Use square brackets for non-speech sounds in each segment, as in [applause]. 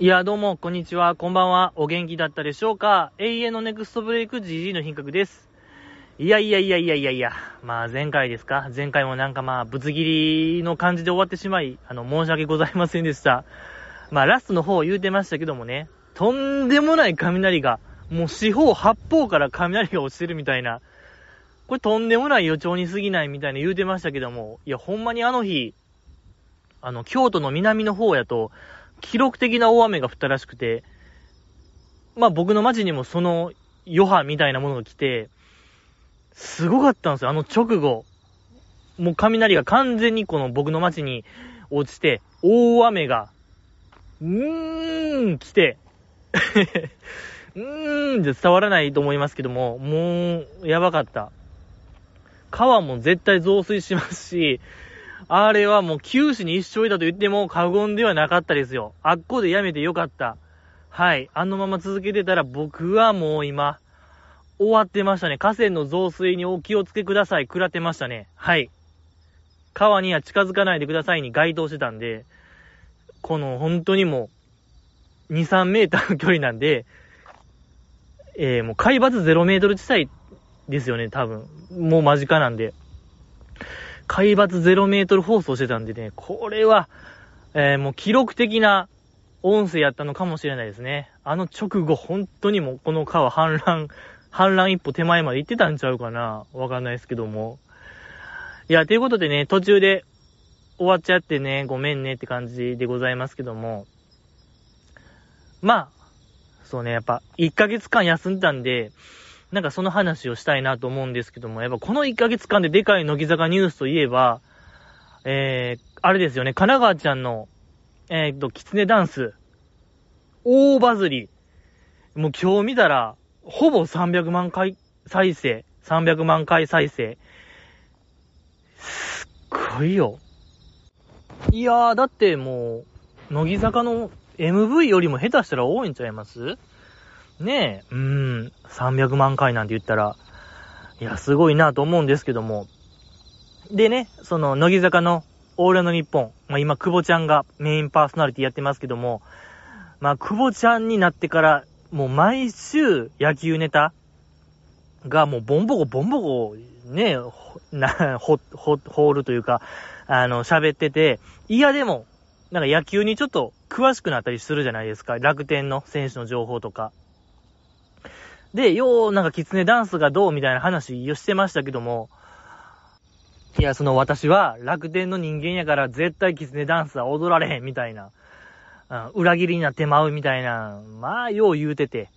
いや、どうも、こんにちは、こんばんは。お元気だったでしょうか？永遠のネクストブレイク GG の品格です。いやいやいやいやいやいや、まあ前回ですか？前回もなんかまあ、ぶつ切りの感じで終わってしまい、あの、申し訳ございませんでした。まあラストの方言うてましたけどもね、とんでもない雷が、もう四方八方から雷が落ちてるみたいな、これとんでもない予兆に過ぎないみたいな言うてましたけども、いや、ほんまにあの日、あの、京都の南の方やと、記録的な大雨が降ったらしくて、まあ僕の町にもその余波みたいなものが来て、すごかったんですよ、あの直後。もう雷が完全にこの僕の町に落ちて、大雨が、うーん、来て、うーんじゃ伝わらないと思いますけども、もう、やばかった。川も絶対増水しますし、あれはもう九死に一生いたと言っても過言ではなかったですよ。あっこでやめてよかった。はい。あのまま続けてたら僕はもう今、終わってましたね。河川の増水にお気をつけください。食らってましたね。はい。川には近づかないでくださいに該当してたんで、この本当にもう、2、3メーターの [laughs] 距離なんで、えー、もう海抜0メートル地帯ですよね、多分。もう間近なんで。海抜0メートル放送してたんでね、これは、えー、もう記録的な音声やったのかもしれないですね。あの直後、本当にもうこの川氾濫、氾濫一歩手前まで行ってたんちゃうかなわかんないですけども。いや、ということでね、途中で終わっちゃってね、ごめんねって感じでございますけども。まあ、そうね、やっぱ1ヶ月間休んでたんで、なんかその話をしたいなと思うんですけども、やっぱこの1ヶ月間ででかい乃木坂ニュースといえば、えー、あれですよね、神奈川ちゃんの、えー、っと、キツネダンス、大バズり。もう今日見たら、ほぼ300万回再生、300万回再生。すっごいよ。いやー、だってもう、乃木坂の MV よりも下手したら多いんちゃいます？ねえ、うーん、300万回なんて言ったら、いや、すごいなと思うんですけども。でね、その、乃木坂のオーラの日本、まあ今、久保ちゃんがメインパーソナリティやってますけども、まあ、久保ちゃんになってから、もう毎週野球ネタがもうボンボコボンボコね、ほな、ほ、ほ、ホールというか、あの、喋ってて、いやでも、なんか野球にちょっと詳しくなったりするじゃないですか。楽天の選手の情報とか。で、よう、なんかキツネダンスがどうみたいな話をしてましたけども、いや、その私は楽天の人間やから絶対キツネダンスは踊られへんみたいな、うん、裏切りになってまうみたいな、まあ、よう言うてて、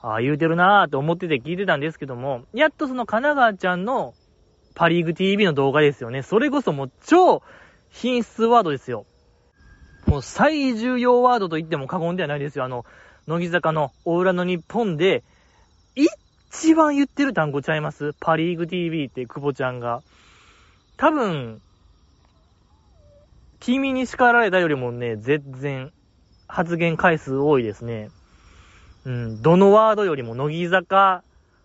ああ、言うてるなーって思ってて聞いてたんですけども、やっとその神奈川ちゃんのパリーグ TV の動画ですよね。それこそもう超品質ワードですよ。もう最重要ワードと言っても過言ではないですよ。あの、乃木坂のオーラの日本で、一番言ってる単語ちゃいます？パリーグ TV って久保ちゃんが。多分、君に叱られたよりもね、全然発言回数多いですね。うん、どのワードよりも乃木坂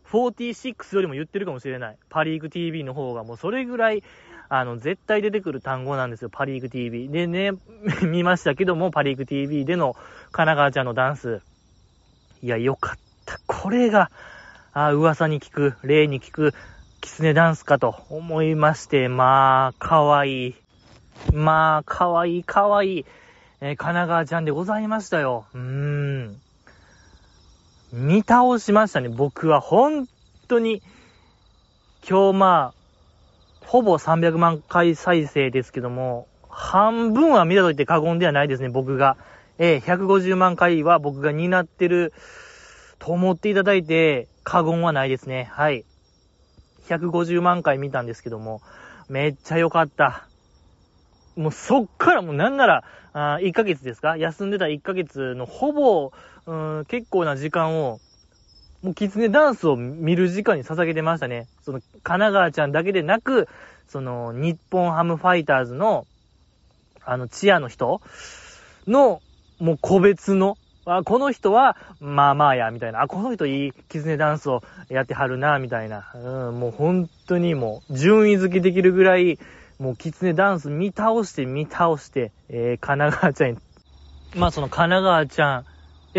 46よりも言ってるかもしれない。パリーグ TV の方がもうそれぐらい、あの、絶対出てくる単語なんですよ、パリーグ TV。でね、[laughs] 見ましたけども、パリーグ TV での神奈川ちゃんのダンス。いや、よかったた。これが、あ噂に聞く、例に聞く、キツネダンスかと思いまして、まあ、かわいい。まあ、かわいい、かわいい。えー神奈川ちゃんでございましたよ。うーん。見倒しましたね。僕は本当に、今日まあ、ほぼ300万回再生ですけども、半分は見たと言って過言ではないですね、僕が。えー150万回は僕が担ってると思っていただいて、過言はないですね。はい。150万回見たんですけども、めっちゃ良かった。もうそっからもうなんなら、あ1ヶ月ですか？休んでた1ヶ月のほぼ、うん、結構な時間を、もうキツネダンスを見る時間に捧げてましたね。その、神奈川ちゃんだけでなく、その、日本ハムファイターズの、あの、チアの人の、もう個別の、あ、この人は、まあまあや、みたいな。あ、この人いいキツネダンスをやってはるな、みたいな。うん、もう本当にもう、順位付けできるぐらい、もうキツネダンス見倒して見倒して、えー、神奈川ちゃん、まあその神奈川ちゃん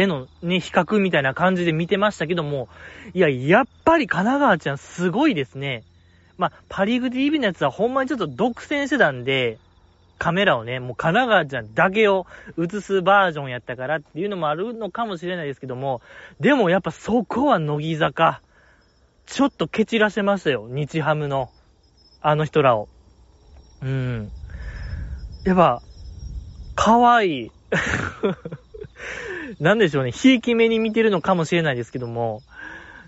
へのね、比較みたいな感じで見てましたけども、いや、やっぱり神奈川ちゃんすごいですね。まあ、パリーグ TV のやつはほんまにちょっと独占してたんで、カメラをね、もう神奈川ちゃんだけを映すバージョンやったからっていうのもあるのかもしれないですけども、でもやっぱそこは乃木坂。ちょっと蹴散らせましたよ。日ハムの、あの人らを。うん。やっぱ、可愛い。[laughs] なんでしょうね。ひいき目に見てるのかもしれないですけども。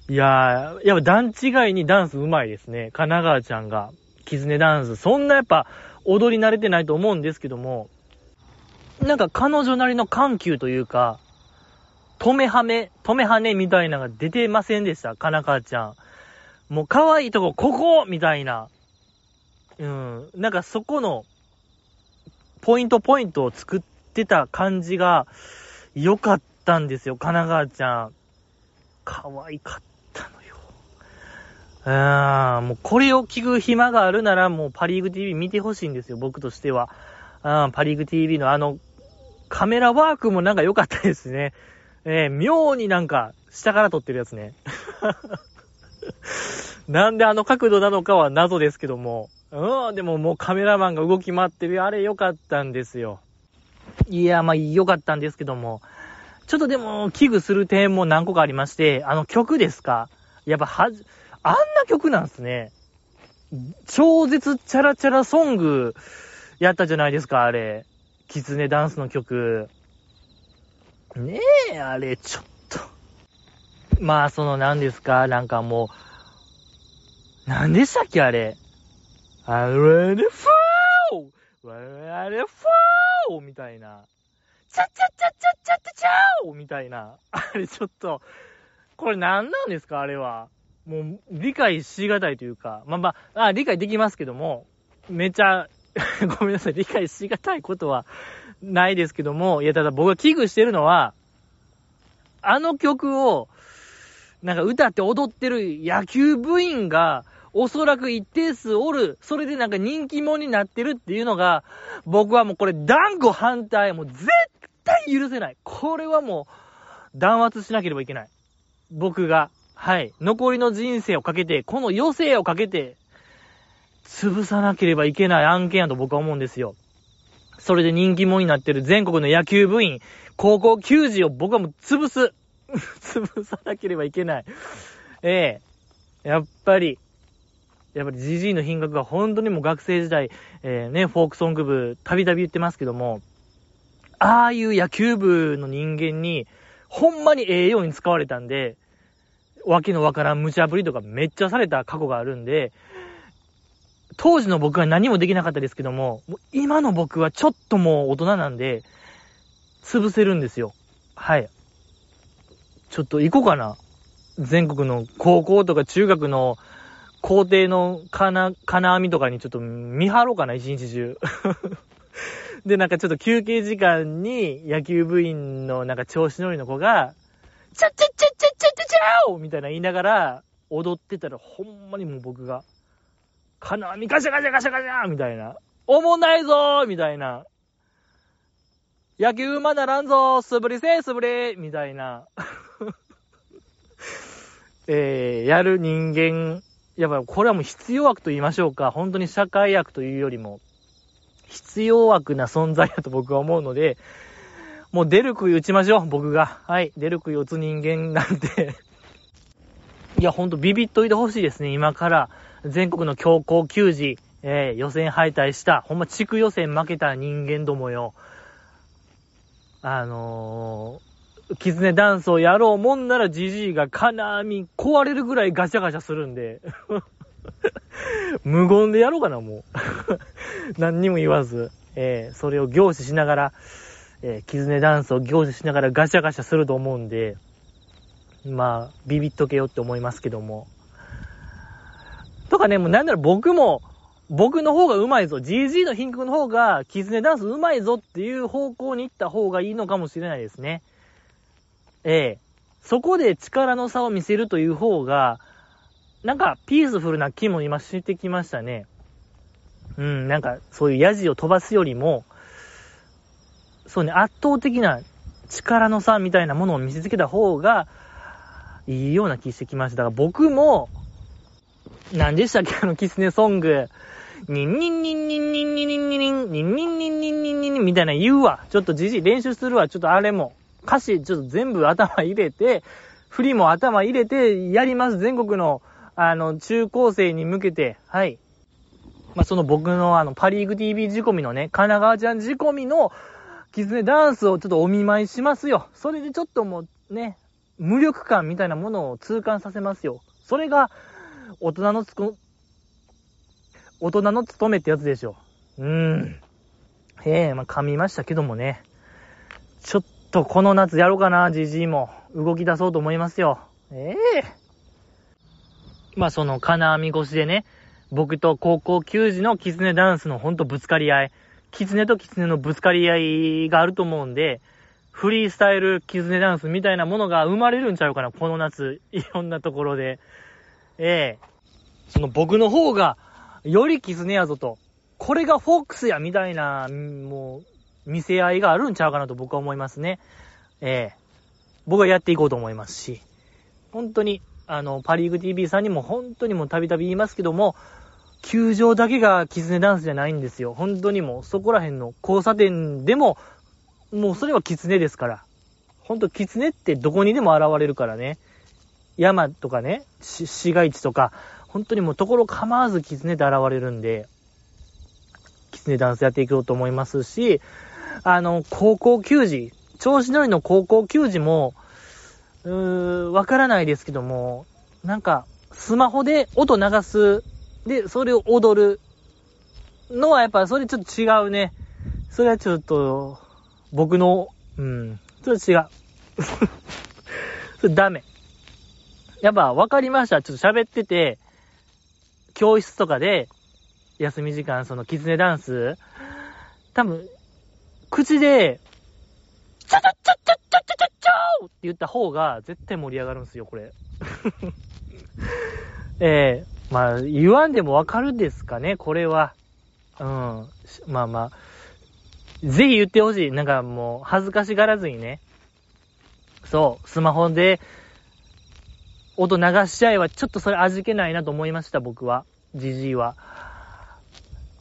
いやー、やっぱ段違いにダンス上手いですね。神奈川ちゃんが。キズネダンス。そんなやっぱ、踊り慣れてないと思うんですけども、なんか彼女なりの緩急というか、止めはめ、止めはねみたいなのが出てませんでした、かなかちゃん。もう可愛いとこ、ここみたいな。うん。なんかそこの、ポイントポイントを作ってた感じが、良かったんですよ、神奈川ちゃん。可愛かった。うん、もうこれを聞く暇があるなら、もうパリーグ TV 見てほしいんですよ、僕としては。うん、パリーグ TV のあの、カメラワークもなんか良かったですね。えー、妙になんか、下から撮ってるやつね。[laughs] なんであの角度なのかは謎ですけども。うん、でももうカメラマンが動き回ってる、あれ良かったんですよ。いや、まあ良かったんですけども。ちょっとでも、危惧する点も何個かありまして、あの曲ですか？やっぱはじ、あんな曲なんすね。超絶チャラチャラソングやったじゃないですか、あれ。キツネダンスの曲。ねえ、あれ、ちょっと。まあ、その何ですか、なんかもう、何でしたっけ、あれ。あれでフォーあれフォーみたいな。チャチャチャチャチャチャチャーみたいな。あれちょっと、これ何なんですかあれは。もう、理解しがたいというか、まあまあ、あ理解できますけども、めちゃ、[laughs] ごめんなさい、理解しがたいことはないですけども、いや、ただ僕が危惧してるのは、あの曲を、なんか歌って踊ってる野球部員が、おそらく一定数おる、それでなんか人気者になってるっていうのが、僕はもうこれ断固反対、もう絶対許せない。これはもう、弾圧しなければいけない。僕が、はい、残りの人生をかけて、この余生をかけて、潰さなければいけない案件やと僕は思うんですよ。それで人気者になってる全国の野球部員、高校球児を僕はもう潰す。[laughs] 潰さなければいけない。ええやっぱり、やっぱり GG の品格が本当にもう学生時代、えー、ね、フォークソング部、たびたび言ってますけども、ああいう野球部の人間に、ほんまにええように使われたんで、わけのわからん無茶ぶりとかめっちゃされた過去があるんで、当時の僕は何もできなかったですけども、も今の僕はちょっともう大人なんで、潰せるんですよ。はい。ちょっと行こうかな。全国の高校とか中学の校庭の金、金網とかにちょっと見張ろうかな、一日中。[laughs] で、なんかちょっと休憩時間に野球部員のなんか調子乗りの子が、チャッチャッチャッチャッチャッチャッチャーみたいな言いながら踊ってたらほんまにもう僕が、金網ガシャガシャガシャガシャみたいな。おもんないぞみたいな。野球馬ならんぞ素振りせー素振りみたいな。[laughs] えー、やる人間、やっぱこれはもう必要悪と言いましょうか。本当に社会悪というよりも、必要悪な存在だと僕は思うので、もう出る杭打ちましょう、僕が。はい。出る杭打つ人間なんで [laughs] いや、ほんとビビっといてほしいですね、今から。全国の強行球児、えー、予選敗退した、ほんま地区予選負けた人間どもよ。あのー、キズネダンスをやろうもんならジジイが金網壊れるぐらいガチャガチャするんで [laughs] 無言でやろうかな、もう [laughs] 何にも言わず、えー、それを凝視しながら、えー、キズネダンスを凝視しながらガシャガシャすると思うんで、まあ、ビビっとけよって思いますけども。とかね、もうなんなら僕も、僕の方が上手いぞ。GG の貧困の方が、キズネダンス上手いぞっていう方向に行った方がいいのかもしれないですね。ええそこで力の差を見せるという方が、なんか、ピースフルな気も今してきましたね。うん、なんか、そういうヤジを飛ばすよりも、そうね、圧倒的な力の差みたいなものを見せつけた方が、いいような気してきました。だから僕も、何でしたっけ？[laughs] あの、キツネソング。ニンニンニンニンニンニンニンニンニンニンニンニンニンニンニンみたいな言うわ。ちょっとじじ練習するわ。ちょっとあれも。歌詞ちょっと全部頭入れて、振りも頭入れてやります。全国の、あの、中高生に向けて。はい。まあ、その僕のあの、パリーグ TV 仕込みのね、神奈川ちゃん仕込みの、キツネダンスをちょっとお見舞いしますよ。それでちょっともうね、無力感みたいなものを痛感させますよ。それが、大人のつく、大人の務めってやつでしょ。うーん。ええー、まあ、噛みましたけどもね。ちょっとこの夏やろうかな、じじいも。動き出そうと思いますよ。ええー、まあ、その金網越しでね、僕と高校球児のキツネダンスのほんとぶつかり合い。キツネとキツネのぶつかり合いがあると思うんで、フリースタイルキツネダンスみたいなものが生まれるんちゃうかな、この夏。[laughs] いろんなところで。ええ、その僕の方が、よりキツネやぞと。これがフォックスや、みたいな、もう、見せ合いがあるんちゃうかなと僕は思いますね。ええ、僕はやっていこうと思いますし。本当に、あの、パリーグ TV さんにも本当にもたびたび言いますけども、球場だけがキツネダンスじゃないんですよ。本当にもう、そこら辺の交差点でも、もうそれはキツネですから。ほんとキツネってどこにでも現れるからね。山とかね、市街地とか、本当にもうところ構わずキツネって現れるんで、キツネダンスやっていこうと思いますし、あの、高校球児、調子乗りの高校球児も、うー、わからないですけども、なんか、スマホで音流すで、それを踊るのはやっぱそれちょっと違うね。それはちょっと、僕の、うん、それ違う。それダメ。やっぱ分かりました。ちょっと喋ってて、教室とかで、休み時間、そのキツネダンス、多分、口で、チャチャチャチャチャチャチャチャーって言った方が絶対盛り上がるんですよ、これ。ええーまあ、言わんでもわかるですかね、これは。うん。まあまあ、ぜひ言ってほしい。なんかもう、恥ずかしがらずにね。そう、スマホで、音流しちゃえば、ちょっとそれ味気ないなと思いました、僕は。じじいは。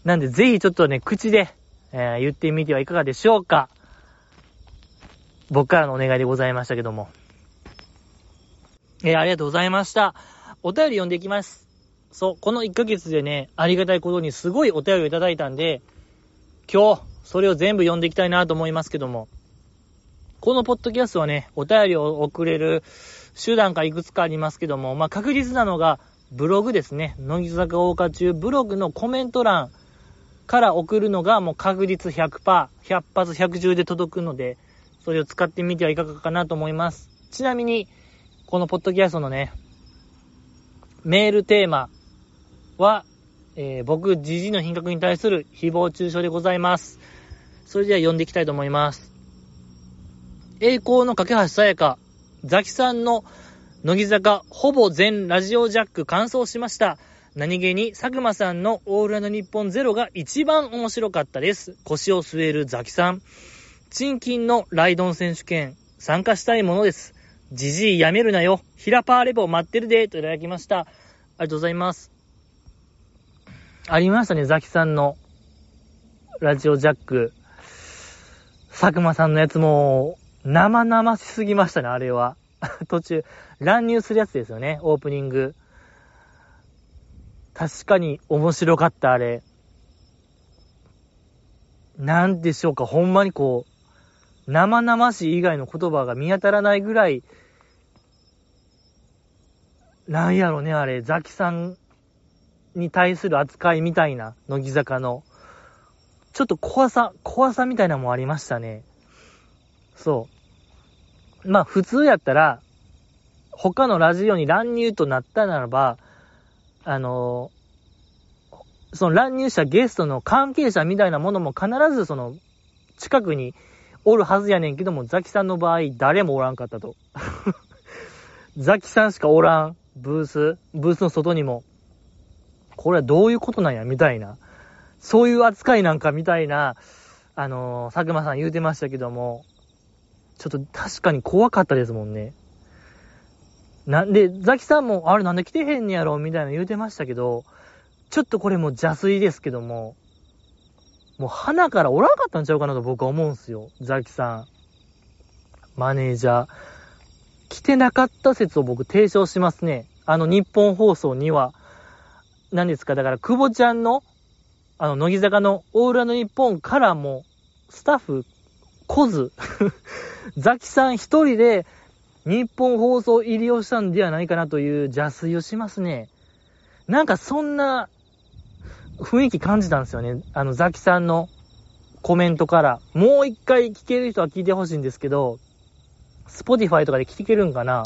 なんで、ぜひちょっとね、口で、えー、言ってみてはいかがでしょうか。僕からのお願いでございましたけども。えー、ありがとうございました。お便り読んでいきます。そう、この1ヶ月でね、ありがたいことにすごいお便りをいただいたんで、今日、それを全部読んでいきたいなと思いますけども、このポッドキャストはね、お便りを送れる手段がいくつかありますけども、まあ、確実なのが、ブログですね。乃木坂大花中ブログのコメント欄から送るのがもう確率100%、100発100で届くので、それを使ってみてはいかがかなと思います。ちなみに、このポッドキャストのね、メールテーマ、は、えー、僕、じじの品格に対する誹謗中傷でございます。それでは読んでいきたいと思います。栄光の架け橋さやか、ザキさんの乃木坂ほぼ全ラジオジャック完走しました。何気に佐久間さんのオールナイトニッポンゼロが一番面白かったです。腰を据えるザキさん。チンキンのライドン選手権参加したいものです。じじいやめるなよ。ヒラパーレポ待ってるで。といただきました。ありがとうございます。ありましたね、ザキさんのラジオジャック。佐久間さんのやつも、生々しすぎましたね、あれは。[laughs] 途中、乱入するやつですよね、オープニング。確かに面白かった、あれ。なんでしょうか、ほんまにこう、生々しい以外の言葉が見当たらないぐらい、なんやろね、あれ、ザキさんに対する扱いみたいな、乃木坂の、ちょっと怖さ、怖さみたいなのもありましたね。そう。まあ普通やったら、他のラジオに乱入となったならば、あのー、その乱入したゲストの関係者みたいなものも必ずその、近くにおるはずやねんけども、ザキさんの場合、誰もおらんかったと。[laughs] ザキさんしかおらん、ブース、ブースの外にも。これはどういうことなんや、みたいな。そういう扱いなんかみたいな、あのー、佐久間さん言うてましたけども、ちょっと確かに怖かったですもんね。なんで、ザキさんも、あれなんで来てへんねやろみたいな言うてましたけど、ちょっとこれもう邪推ですけども、もう鼻からおらんかったんちゃうかなと僕は思うんすよ。ザキさん。マネージャー。来てなかった説を僕提唱しますね。あの日本放送には。何ですか？だから、久保ちゃんの、あの、乃木坂のオーラの日本からも、スタッフ来ず、[laughs] ザキさん一人で日本放送入りをしたんではないかなという邪推をしますね。なんかそんな雰囲気感じたんですよね。あの、ザキさんのコメントから。もう一回聞ける人は聞いてほしいんですけど、スポティファイとかで聞けるんかな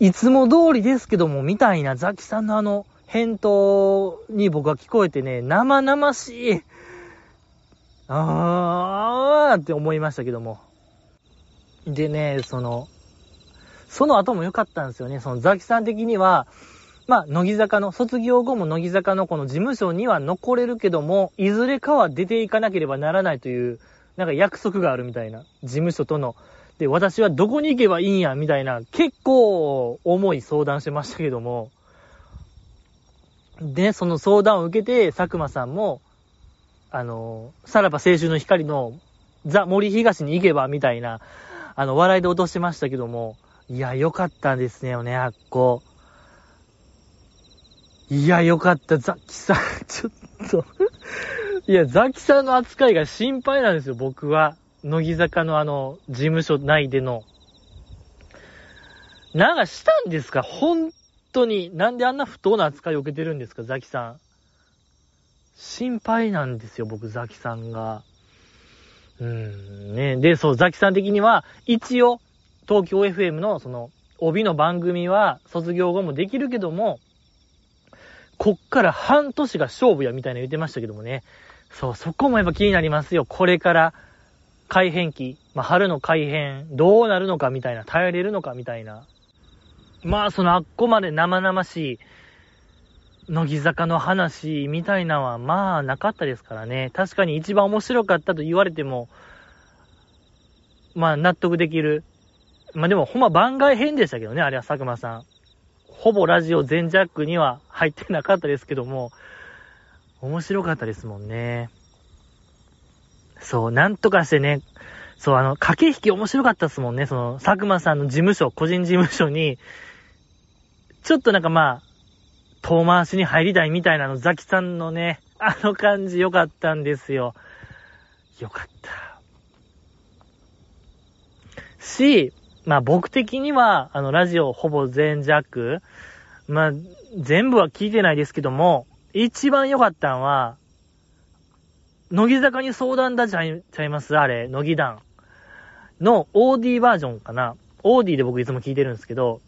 いつも通りですけども、みたいなザキさんのあの、返答に僕は聞こえてね、生々しい。あーって思いましたけども。でね、その、その後も良かったんですよね。そのザキさん的には、まあ、乃木坂の、卒業後も乃木坂のこの事務所には残れるけども、いずれかは出ていかなければならないという、なんか約束があるみたいな、事務所との。で、私はどこに行けばいいんや、みたいな、結構重い相談してましたけども、で、その相談を受けて、佐久間さんも、あの、さらば青春の光のザ・森東に行けば、みたいな、あの、笑いで落としてましたけども、いや、よかったですねよね、あっこ。いや、よかった。ザキさん、ちょっといや、ザキさんの扱いが心配なんですよ、僕は。乃木坂のあの、事務所内での。なんかしたんですか？本当に。なんであんな不当な扱いを受けてるんですか？ザキさん。心配なんですよ、僕、ザキさんが。うん、ね。で、そう、ザキさん的には、一応、東京 FM の、その、帯の番組は、卒業後もできるけども、こっから半年が勝負やみたいな言ってましたけどもね。そう、そこもやっぱ気になりますよ。これから改変期、まあ、春の改変、どうなるのかみたいな、耐えれるのかみたいな。まあ、そのあっこまで生々しい、乃木坂の話みたいなのは、まあ、なかったですからね。確かに一番面白かったと言われても、まあ、納得できる。まあでも、ほんま番外編でしたけどね、あれは佐久間さん。ほぼラジオ全ジャックには入ってなかったですけども、面白かったですもんね。そう、なんとかしてね、そう、あの、駆け引き面白かったですもんね。その、佐久間さんの事務所、個人事務所に、ちょっとなんかまあ、遠回しに入りたいみたいなの、ザキさんのね、あの感じ良かったんですよ。よかった。し、まあ僕的には、あの、ラジオほぼ全弱、まあ、全部は聞いてないですけども、一番良かったんは、乃木坂に相談だちゃいちゃいます？あれ、乃木団。の OD バージョンかな。OD で僕いつも聞いてるんですけど、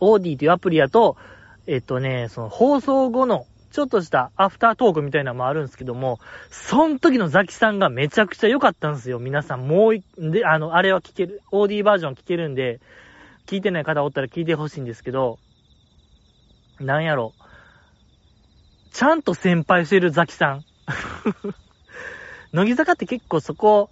OD というアプリやと、えっとね、その放送後のちょっとしたアフタートークみたいなのもあるんですけども、そん時のザキさんがめちゃくちゃ良かったんですよ。皆さんもうい、で、あの、あれは聞ける、OD バージョン聞けるんで、聞いてない方おったら聞いてほしいんですけど、なんやろ。ちゃんと先輩してるザキさん。[laughs] 乃木坂って結構そこ、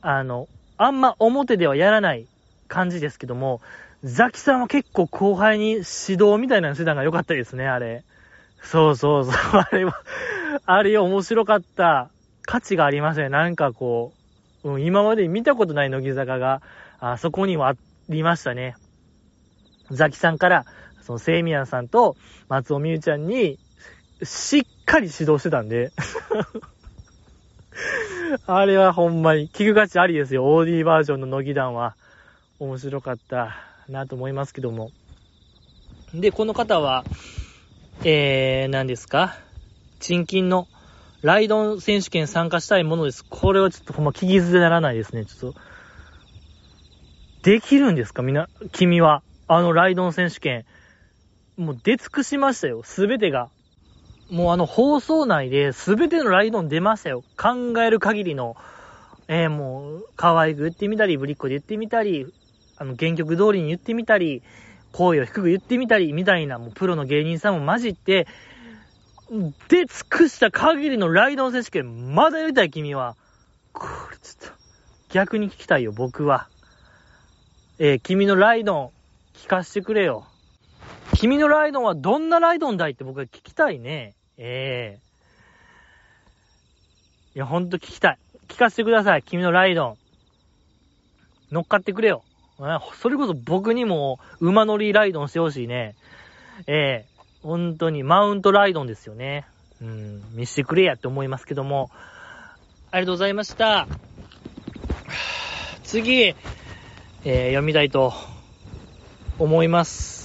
あの、あんま表ではやらない感じですけども、ザキさんは結構後輩に指導みたいなのしてたのが良かったですね、あれ。そうそうそう。[laughs] あれは、あれ面白かった。価値がありましたね。なんかこう、うん、今まで見たことない乃木坂が、あそこにはありましたね。ザキさんから、そのセイミヤンさんと松尾美優ちゃんに、しっかり指導してたんであれはほんまに、聞く価値ありですよ。OD バージョンの乃木団は。面白かったなと思いますけども。で、この方は、えー、何ですか？賃金のライドン選手権参加したいものです。これはちょっとほんま聞き捨てならないですね。ちょっと。できるんですか？みな、君は。あのライドン選手権。もう出尽くしましたよ。すべてが。もうあの放送内で全てのライドン出ましたよ。考える限りの、えー、もう、可愛く言ってみたり、ぶりっ子で言ってみたり、あの原曲通りに言ってみたり、声を低く言ってみたり、みたいな、もうプロの芸人さんも混じって、出尽くした限りのライドン選手権、まだやりたい君は。これちょっと、逆に聞きたいよ、僕は。えー、君のライドン、聞かせてくれよ。君のライドンはどんなライドンだいって僕は聞きたいね。ええー、いや、ほんと聞きたい。聞かせてください、君のライドン。乗っかってくれよ。それこそ僕にも馬乗りライドンしてほしいね。ええー、本当にマウントライドンですよね。うん、見してくれやって思いますけども。ありがとうございました。[sighs] 次、えー、読みたいと思います。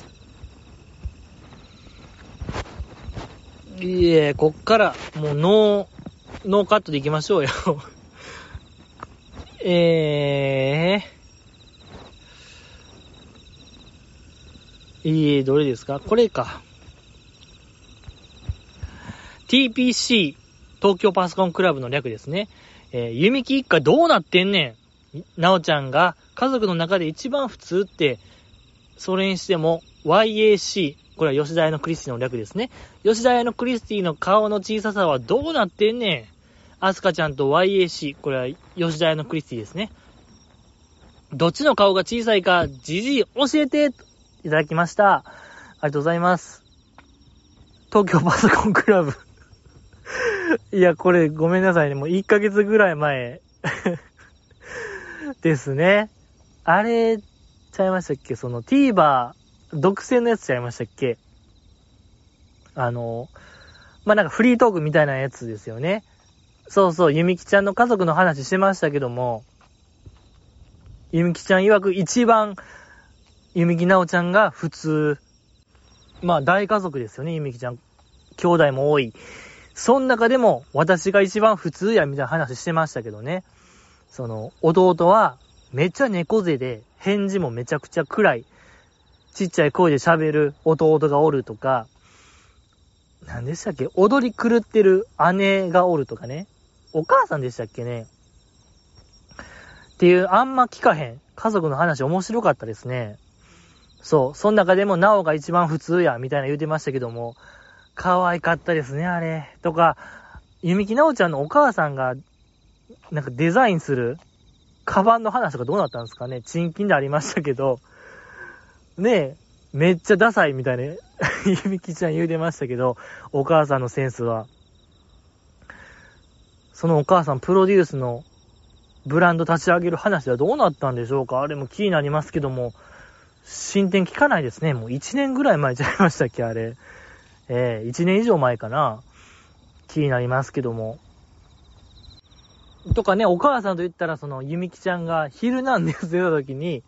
いえ、こっからもうノー、ノーカットでいきましょうよ [laughs] えー、いえ、どれですか？これか。TPC 東京パソコンクラブの略ですね。えー、弓木一家どうなってんねん。なおちゃんが家族の中で一番普通って、それにしても YAC、これは吉田屋のクリスティの略ですね。吉田屋のクリスティの顔の小ささはどうなってんねん。アスカちゃんと YAC、これは吉田屋のクリスティですね。どっちの顔が小さいか、じじい教えていただきました。ありがとうございます。東京パソコンクラブ [laughs] いや、これごめんなさいね。もう1ヶ月ぐらい前 [laughs] ですね。あれ、ちゃいましたっけ？その TVer 独占のやつちゃいましたっけ？あの、まあ、なんかフリートークみたいなやつですよね。そうそう、ゆみきちゃんの家族の話してましたけども、ゆみきちゃん曰く一番、ゆみきなおちゃんが普通、まあ大家族ですよね、ゆみきちゃん。兄弟も多い。そん中でも私が一番普通やみたいな話してましたけどね。その、弟はめっちゃ猫背で返事もめちゃくちゃ暗い。ちっちゃい声で喋る弟がおるとか、何でしたっけ？踊り狂ってる姉がおるとかね。お母さんでしたっけね？っていう、あんま聞かへん。家族の話面白かったですね。そう。その中でも、なおが一番普通や、みたいな言うてましたけども、可愛かったですね、あれ。とか、ゆみきなおちゃんのお母さんが、なんかデザインする、カバンの話とかどうなったんですかね賃金でありましたけど、ねえ、めっちゃダサいみたいな、[laughs] ゆみきちゃん言うてましたけど、お母さんのセンスは。そのお母さんプロデュースのブランド立ち上げる話はどうなったんでしょうか？あれも気になりますけども、進展聞かないですね。もう1年ぐらい前ちゃいましたっけあれ。えー、1年以上前かな。気になりますけども。とかね、お母さんと言ったら、その、ゆみきちゃんが昼なんです出た時に、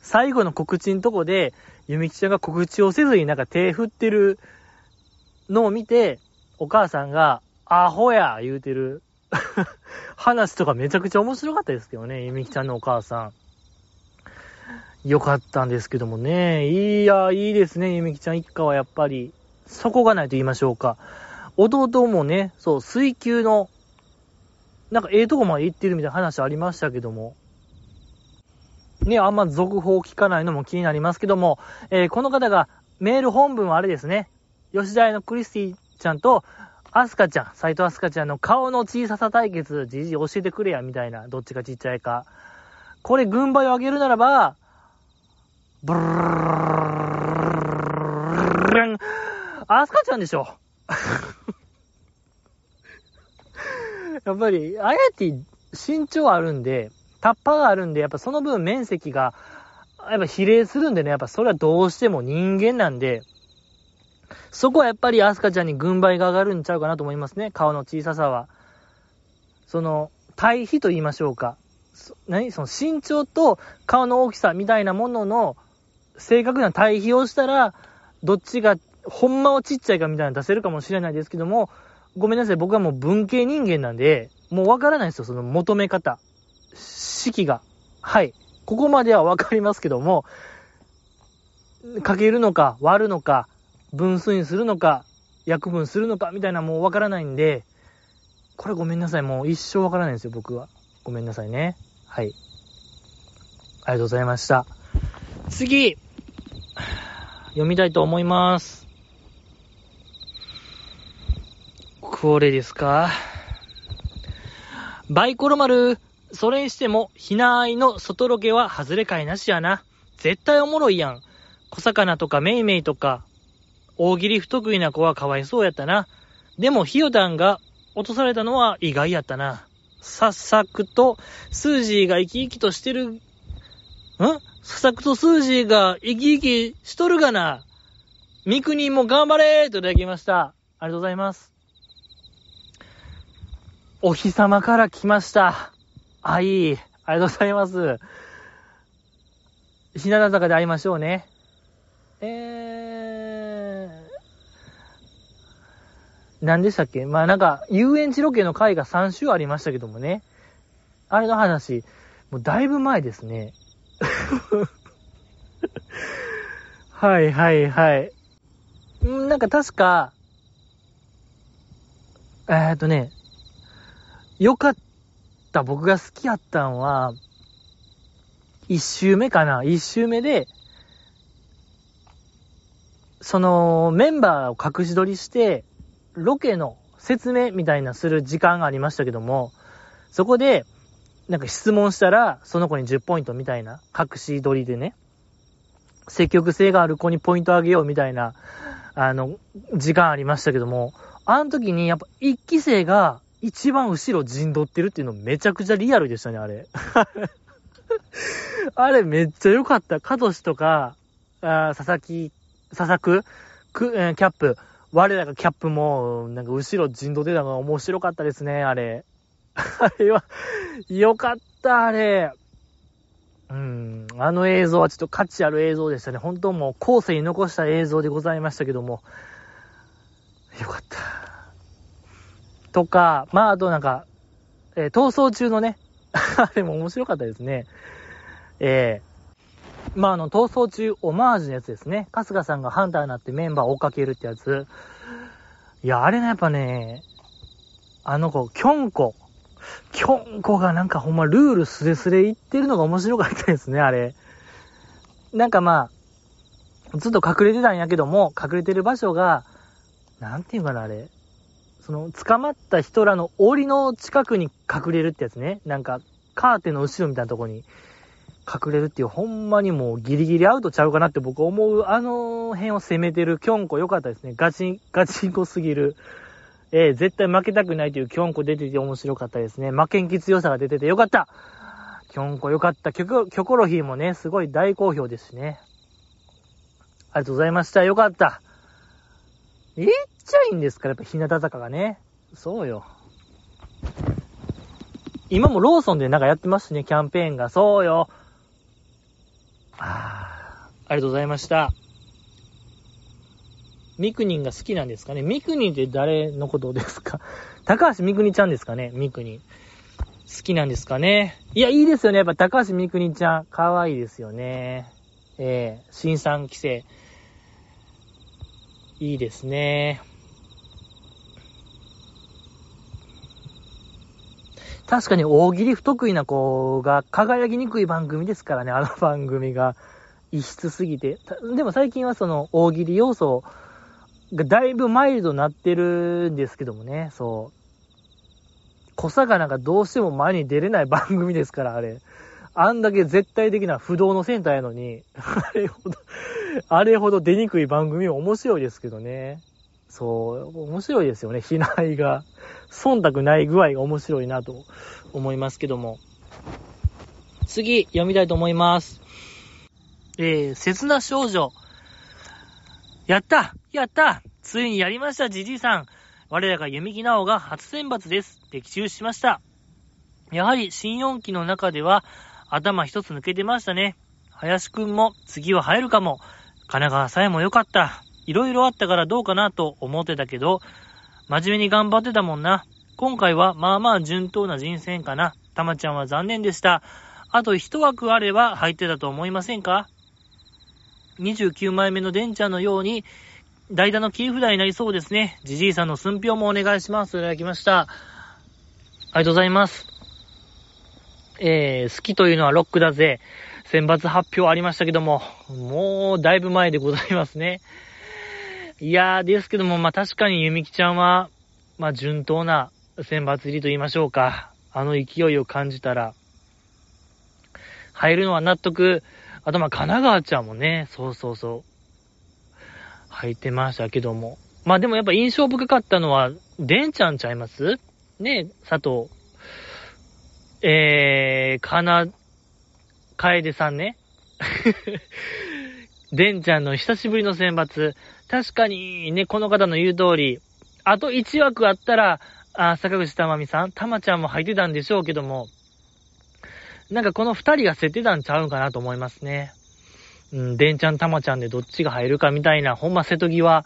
最後の告知のとこで、ゆみきちゃんが告知をせずになんか手振ってるのを見て、お母さんが、アホや言うてる [laughs] 話とかめちゃくちゃ面白かったですけどね、ゆみきちゃんのお母さん。よかったんですけどもね。いや、いいですね、ゆみきちゃん一家はやっぱり。そこがないと言いましょうか。弟もね、そう、水球の、なんかええとこまで行ってるみたいな話ありましたけども。ね、あんま続報聞かないのも気になりますけども、えー、この方がメール本文はあれですね。吉田屋のクリスティちゃんと、アスカちゃん、斎藤アスカちゃんの顔の小ささ対決、じじ教えてくれや、みたいな。どっちがちっちゃいか。これ、軍配を上げるならば、ブルーン、アスカちゃんでしょ。やっぱり、あやて身長あるんで、タッパがあるんで、やっぱその分面積が、やっぱ比例するんでね、やっぱそれはどうしても人間なんで、そこはやっぱりアスカちゃんに軍配が上がるんちゃうかなと思いますね。顔の小ささは。その、対比と言いましょうか。何？その身長と顔の大きさみたいなものの正確な対比をしたら、どっちがほんまはちっちゃいかみたいなの出せるかもしれないですけども、ごめんなさい。僕はもう文系人間なんで、もうわからないですよ。その求め方。式が。はい。ここまではわかりますけども、かけるのか割るのか、分数にするのか、約分するのか、みたいなもうわからないんで、これごめんなさい。もう一生わからないんですよ、僕は。ごめんなさいね。はい。ありがとうございました。次、読みたいと思います。これですか。バイコロ丸、それにしても、ひなあいの外ロケは外れかいなしやな。絶対おもろいやん。小魚とかメイメイとか、大喜利不得意な子はかわいそうやったな。でも、ひよたんが落とされたのは意外やったな。さっさくと、スージーが生き生きとしてる、ん？さっさくとスージーが生き生きしとるがな。ミクニも頑張れーといただきました。ありがとうございます。お日様から来ました。あ、いい。ありがとうございます。日向坂で会いましょうね。えー、何でしたっけ？まあなんか、遊園地ロケの回が3週ありましたけどもね。あれの話、もうだいぶ前ですね。[laughs] はいはいはい。んなんか確か、えー、っとね、よかった、僕が好きやったんは、一周目かな。一周目で、その、メンバーを隠し撮りして、ロケの説明みたいなする時間がありましたけども、そこで、なんか質問したら、その子に10ポイントみたいな、隠し撮りでね、積極性がある子にポイントあげようみたいな、あの、時間ありましたけども、あの時にやっぱ一期生が一番後ろ陣取ってるっていうのめちゃくちゃリアルでしたね、あれ。[laughs] あれめっちゃ良かった。カトシとか、あ佐々木、佐々く、く、えー、キャップ、我らがキャップも、なんか後ろ陣取ってたのが面白かったですね、あれ。[laughs] あれは、よかった、あれ。うん、あの映像はちょっと価値ある映像でしたね。本当もう後世に残した映像でございましたけども。よかった。とか、まああとなんか、えー、逃走中のね、[laughs] あれも面白かったですね。えー、まああの、逃走中オマージュのやつですね。春日さんがハンターになってメンバーを追っかけるってやつ。いや、あれね、やっぱね、あの子、キョンコ。キョンコがなんかほんまルールスレスレ言ってるのが面白かったですね、あれ。なんかまあ、ずっと隠れてたんやけども、隠れてる場所が、なんていうかな、あれ。その、捕まった人らの檻の近くに隠れるってやつね。なんか、カーテンの後ろみたいなとこに隠れるっていう、ほんまにもうギリギリアウトちゃうかなって僕思う、あの辺を攻めてるキョンコ良かったですね。ガチン、ガチンコすぎる。えー、絶対負けたくないというキョンコ出てて面白かったですね。負けん気強さが出ててよかったキョンコよかった。キョキョコロヒーもね、すごい大好評ですしね。ありがとうございました。よかった。え？っちゃいいんですから、やっぱ日向坂がね。そうよ。今もローソンでなんかやってますしね、キャンペーンが。そうよ。ああ、ありがとうございました。ミクニンが好きなんですかね？ミクニンって誰のことですか？[laughs] 高橋ミクニちゃんですかね？ミクニン。好きなんですかね？いや、いいですよね。やっぱ高橋ミクニちゃん。可愛いですよね。えー、新3期生。いいですね。確かに大喜利不得意な子が輝きにくい番組ですからね、あの番組が異質すぎて。でも最近はその大喜利要素がだいぶマイルドになってるんですけどもね、そう。小魚がどうしても前に出れない番組ですから、あれ。あんだけ絶対的な不動のセンターやのに、あれほど、あれほど出にくい番組も面白いですけどね。そう、面白いですよね、ひないが。忖度ない具合が面白いなと思いますけども。次、読みたいと思います。えー、切な少女。やったやったついにやりました、じじいさん。我らが弓木直が初選抜です。的中しました。やはり新4期の中では頭一つ抜けてましたね。林くんも次は入るかも。神奈川さえも良かった。いろいろあったからどうかなと思ってたけど、真面目に頑張ってたもんな。今回はまあまあ順当な人選かな。たまちゃんは残念でした。あと一枠あれば入ってたと思いませんか？29枚目のデンちゃんのように、代打の切り札になりそうですね。じじいさんの寸評もお願いします。いただきました。ありがとうございます。えー、好きというのはロックだぜ。選抜発表ありましたけども、もうだいぶ前でございますね。いやー、ですけども、まあ、確かにゆみきちゃんは、まあ、順当な選抜入りと言いましょうか。あの勢いを感じたら、入るのは納得。あと、ま、神奈川ちゃんもね、そうそうそう。入ってましたけども。まあでもやっぱ印象深かったのは、デンちゃんちゃいます？ね佐藤。えー、かな、楓さんね。[laughs] デンちゃんの久しぶりの選抜。確かにね、この方の言う通り、あと1枠あったら、あ、坂口たまみさん、たまちゃんも入ってたんでしょうけども、なんかこの二人が競ってたんちゃうんかなと思いますね。うん、デンちゃん、たまちゃんでどっちが入るかみたいな、ほんま瀬戸際、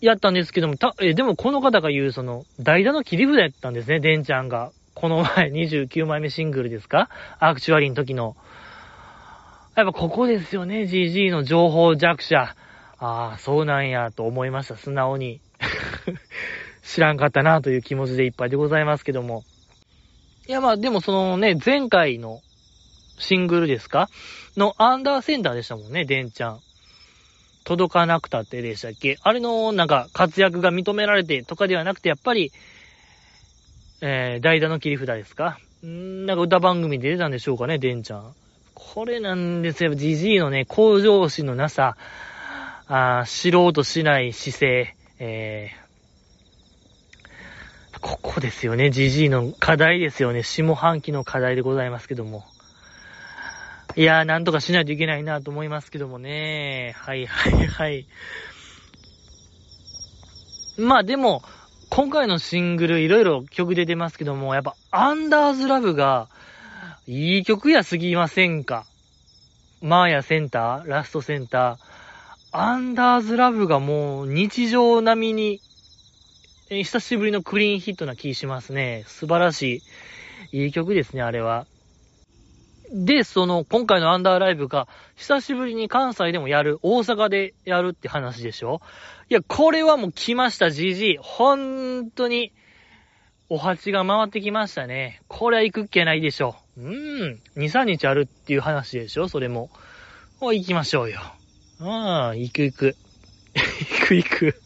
やったんですけども、た、え、でもこの方が言う、その、代打の切り札やったんですね、デンちゃんが。この前、29枚目シングルですか？アクチュアリーの時の。やっぱここですよね、GG の情報弱者。ああ、そうなんや、と思いました、素直に。[laughs] 知らんかったな、という気持ちでいっぱいでございますけども。いや、まあ、でもそのね、前回のシングルですか？のアンダーセンターでしたもんね、デンちゃん。届かなくたってでしたっけ？あれの、なんか、活躍が認められてとかではなくて、やっぱり、えー、代打の切り札ですか？んなんか歌番組で出たんでしょうかね、デンちゃん。これなんですよ、ジジイのね、向上心のなさ、あ知ろうとしない姿勢、えー、ここですよね、ジジイの課題ですよね、下半期の課題でございますけども。いやー、なんとかしないといけないなと思いますけどもね。はいはいはい。まあでも、今回のシングルいろいろ曲出てますけども、やっぱアンダーズラブがいい曲やすぎませんか？マーヤセンターラストセンター。アンダーズラブがもう日常並みに、久しぶりのクリーンヒットな気しますね。素晴らしい。いい曲ですね、あれは。で、その、今回のアンダーライブが、久しぶりに関西でもやる、大阪でやるって話でしょ？いや、これはもう来ました、GG。本当に、お鉢が回ってきましたね。これは行くっけないでしょ。うーん。2、3日あるっていう話でしょ？それも。もう行きましょうよ。ああ、行く行く。[laughs] 行く行く。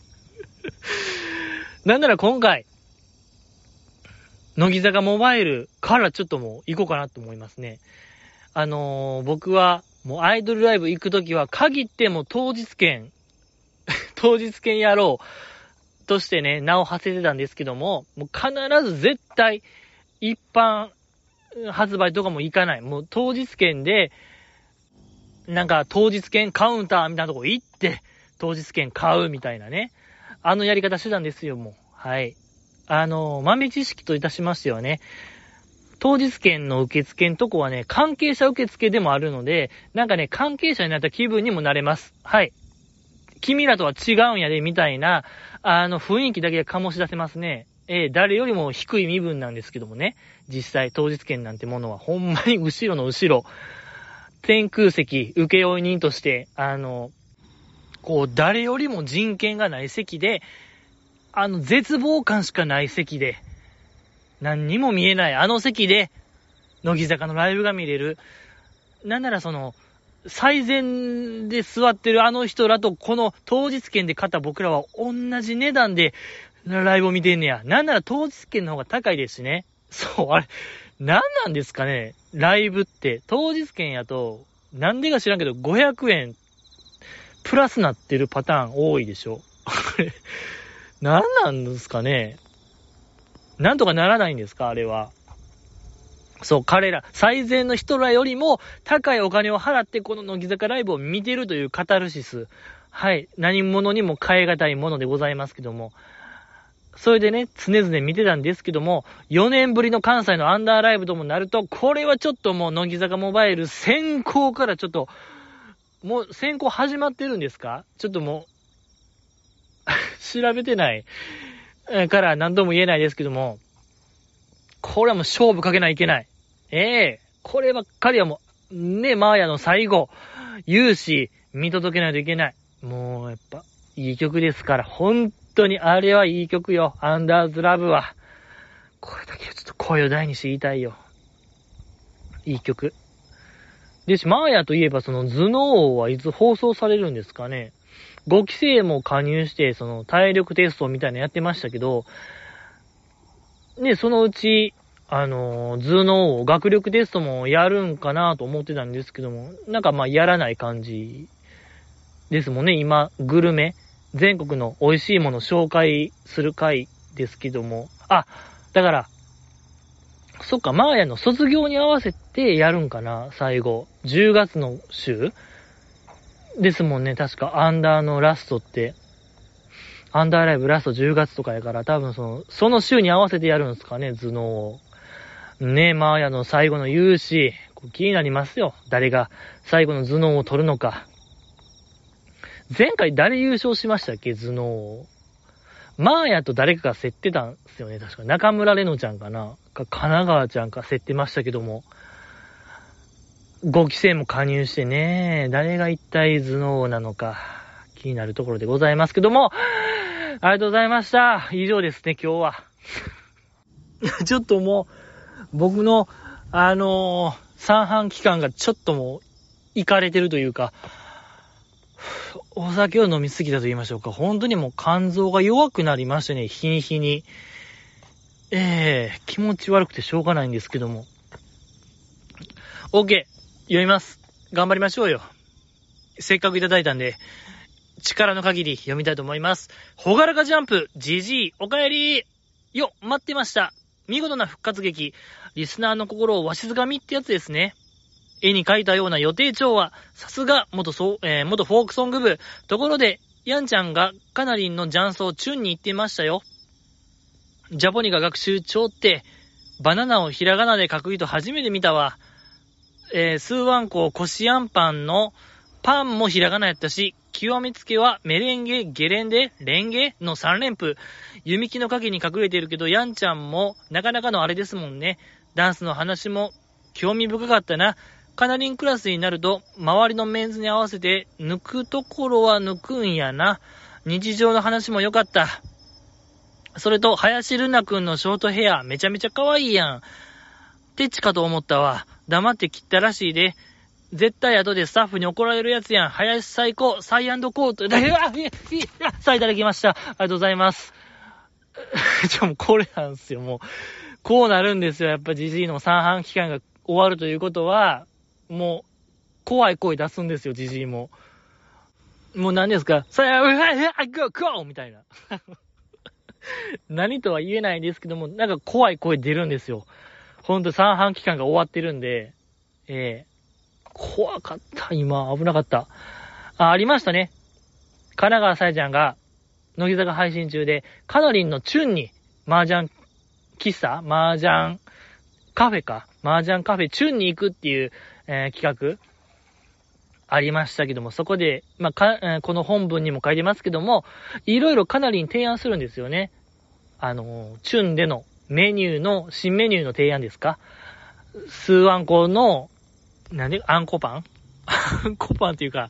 なんなら今回、乃木坂モバイルからちょっともう行こうかなと思いますね。あのー、僕は、もうアイドルライブ行くときは、限っても当日券、[laughs] 当日券やろうとしてね、名を馳せてたんですけども、もう必ず絶対、一般発売とかも行かない。もう当日券で、なんか当日券カウンターみたいなとこ行って、当日券買うみたいなね。あのやり方してたんですよ、もう。はい。あの、豆知識といたしましてはね、当日券の受付のとこはね、関係者受付でもあるので、なんかね、関係者になった気分にもなれます。はい。君らとは違うんやで、みたいな、あの、雰囲気だけが醸し出せますね。えー、誰よりも低い身分なんですけどもね。実際、当日券なんてものは、ほんまに後ろの後ろ、天空席、請負人として、あの、こう、誰よりも人権がない席で、あの、絶望感しかない席で、何にも見えないあの席で、乃木坂のライブが見れる。なんならその、最前で座ってるあの人らとこの当日券で買った僕らは同じ値段でライブを見てんねや。なんなら当日券の方が高いですしね。そう、あれ、何なんですかねライブって。当日券やと、なんでか知らんけど500円プラスなってるパターン多いでしょ。あれ何なんですかねなんとかならないんですか？あれは。そう、彼ら、最善の人らよりも高いお金を払ってこの乃木坂ライブを見てるというカタルシス。はい。何者にも変え難いものでございますけども。それでね、常々見てたんですけども、4年ぶりの関西のアンダーライブともなると、これはちょっともう乃木坂モバイル先行からちょっと、もう先行始まってるんですか？ちょっともう [laughs] 調べてない。から何度も言えないですけども、これはもう勝負かけないといけない。ええー、こればっかりはもう、ね、マーヤの最後、言うし、見届けないといけない。もう、やっぱ、いい曲ですから、本当にあれはいい曲よ。アンダーズラブは。これだけちょっと声を大にして言いたいよ。いい曲。でし、マーヤといえばその頭脳王はいつ放送されるんですかね。5期生も加入して、その体力テストみたいなのやってましたけど、ね、そのうち、あの、頭脳を学力テストもやるんかなと思ってたんですけども、なんかまあやらない感じですもんね。今、グルメ、全国の美味しいもの紹介する回ですけども。あ、だから、そっか、マーヤの卒業に合わせてやるんかな、最後。10月の週ですもんね、確か、アンダーのラストって。アンダーライブラスト10月とかやから、多分その、その週に合わせてやるんですかね、頭脳を。ねえ、マーヤの最後の勇姿、気になりますよ。誰が最後の頭脳を取るのか。前回誰優勝しましたっけ？頭脳を。マーヤと誰かが競ってたんですよね。確か中村れのちゃんかな。か、神奈川ちゃんか競ってましたけども。5期生も加入してね、誰が一体頭脳なのか気になるところでございますけども、ありがとうございました。以上ですね、今日は。[laughs] ちょっともう、僕の、あのー、三半期間がちょっともう、いかれてるというか、お酒を飲みすぎたと言いましょうか。本当にもう肝臓が弱くなりましてね、日に日に。ええー、気持ち悪くてしょうがないんですけども。OK! 読みます。頑張りましょうよ。せっかくいただいたんで、力の限り読みたいと思います。ほがらかジャンプ、じじい、おかえりよ、待ってました。見事な復活劇、リスナーの心をわしづかみってやつですね。絵に描いたような予定調は、さすが、元そう、えー、元フォークソング部。ところで、ヤンちゃんがカナリンの雀荘チュンに行ってましたよ。ジャポニが学習帳って、バナナをひらがなで書く人初めて見たわ。えー、スーワンコ、コシアンパンのパンもひらがなやったし、極めつけはメレンゲ、ゲレンデ、レンゲの3連符。弓木の影に隠れているけど、ヤンちゃんもなかなかのあれですもんね。ダンスの話も興味深かったな。カナリンクラスになると、周りのメンズに合わせて抜くところは抜くんやな。日常の話も良かった。それと、林ルナ君のショートヘア、めちゃめちゃ可愛いやん。テチかと思ったわ。黙って切ったらしいで。絶対後でスタッフに怒られるやつやん。林最高、サイコート。だけは、いや、いや、さあいただきました。ありがとうございます。[laughs] じゃもうこれなんですよ、もう。こうなるんですよ。やっぱジジイの三半期間が終わるということは、もう、怖い声出すんですよ、ジジイも。もう何ですか？さや、うわ、ゴー、ゴーみたいな。[laughs] 何とは言えないんですけども、なんか怖い声出るんですよ。ほんと三半期間が終わってるんで、ええー、怖かった、今、危なかった。あ、ありましたね。神奈川さえちゃんが、乃木坂配信中で、カナリンのチュンに、麻雀喫茶麻雀カフェか麻雀カフェチュンに行くっていう、えー、企画ありましたけども、そこで、まあ、か、えー、この本文にも書いてますけども、いろいろかなりに提案するんですよね。あの、チュンでのメニューの、新メニューの提案ですか？スーアンコの、なんで、あんこパン？あんこパンっていうか、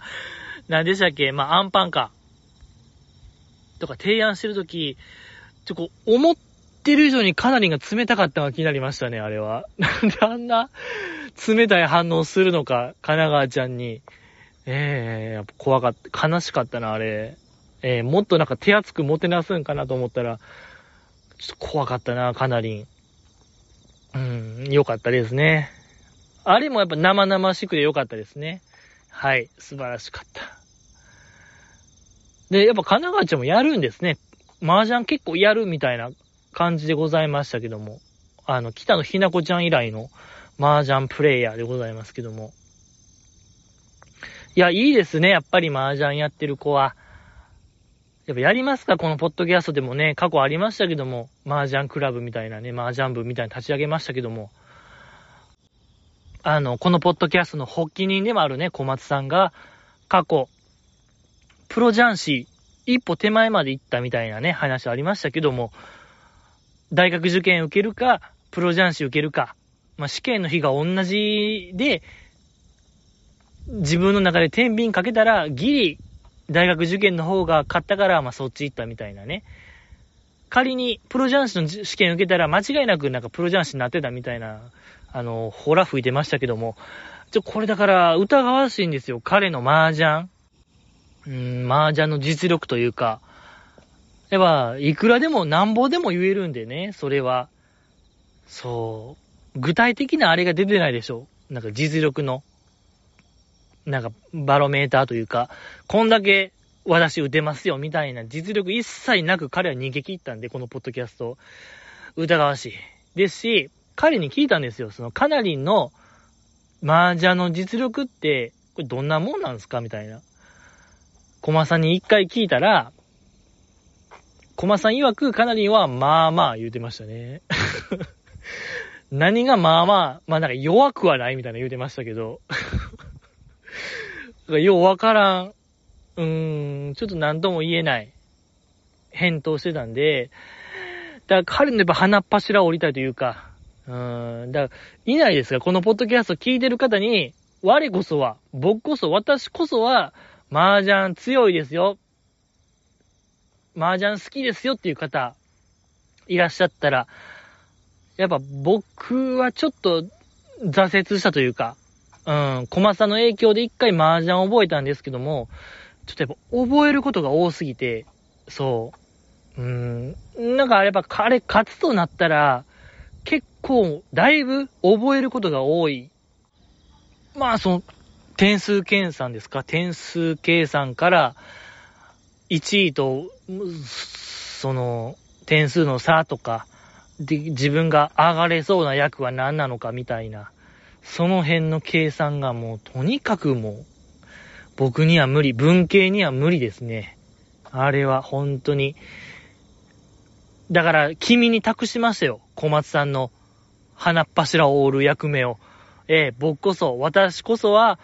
なんでしたっけ？まあ、あんパンか。とか提案してるとき、ちょ、こう、思ってる以上にかなりが冷たかったのが気になりましたね、あれは。[laughs] なんであんな冷たい反応するのか、神奈川ちゃんに。ええー、やっぱ怖かった、悲しかったな、あれ。えー、もっとなんか手厚くもてなすんかなと思ったら、ちょっと怖かったな、かなり。うん、良かったですね。あれもやっぱ生々しくて良かったですね。はい、素晴らしかった。で、やっぱ神奈川ちゃんもやるんですね。麻雀結構やるみたいな感じでございましたけども。あの、北野ひなこちゃん以来の麻雀プレイヤーでございますけども。いや、いいですね。やっぱり麻雀やってる子は。やっぱやりますか？このポッドキャストでもね、過去ありましたけども、麻雀クラブみたいなね、麻雀部みたいに立ち上げましたけども、あの、このポッドキャストの発起人でもあるね、小松さんが、過去、プロ雀士、一歩手前まで行ったみたいなね、話ありましたけども、大学受験受けるか、プロ雀士受けるか、まあ、試験の日が同じで、自分の中で天秤かけたら、ギリ大学受験の方が勝ったから、まあ、そっち行ったみたいなね。仮に、プロ雀士の試験受けたら、間違いなくなんかプロ雀士になってたみたいな、あの、ほら吹いてましたけども、ちょ、これだから、疑わしいんですよ。彼の麻雀。うん、麻雀の実力というか、やっぱ、いくらでもなんぼでも言えるんでね、それは。そう。具体的なあれが出てないでしょ。なんか実力の、なんかバロメーターというか、こんだけ私打てますよ、みたいな実力一切なく彼は逃げ切ったんで、このポッドキャスト。疑わしい。ですし、彼に聞いたんですよ。そのカナリンの麻雀の実力って、これどんなもんなんですかみたいな。コマさんに一回聞いたら、コマさん曰くカナリンはまあまあ言うてましたね。[laughs] 何がまあまあ、まあなんか弱くはないみたいな言うてましたけど。[laughs] ようわからん。うーん、ちょっと何とも言えない。返答してたんで、だから彼のやっぱ鼻っ柱を降りたいというか、うーん、だから、いないですが、このポッドキャスト聞いてる方に、我こそは、僕こそ、私こそは、麻雀強いですよ。麻雀好きですよっていう方、いらっしゃったら、やっぱ僕はちょっと挫折したというか、うん、小松さんの影響で一回麻雀を覚えたんですけども、ちょっとやっぱ覚えることが多すぎて、そう。うん、なんかやっぱ彼勝つとなったら、結構、だいぶ覚えることが多い。まあ、その、点数計算ですか？点数計算から1位と、その、点数の差とか、で、自分が上がれそうな役は何なのかみたいな、その辺の計算がもうとにかくもう、僕には無理、文系には無理ですね。あれは本当に。だから、君に託しましたよ。小松さんの鼻っ柱を折る役目を。ええ僕こそ、私こそは、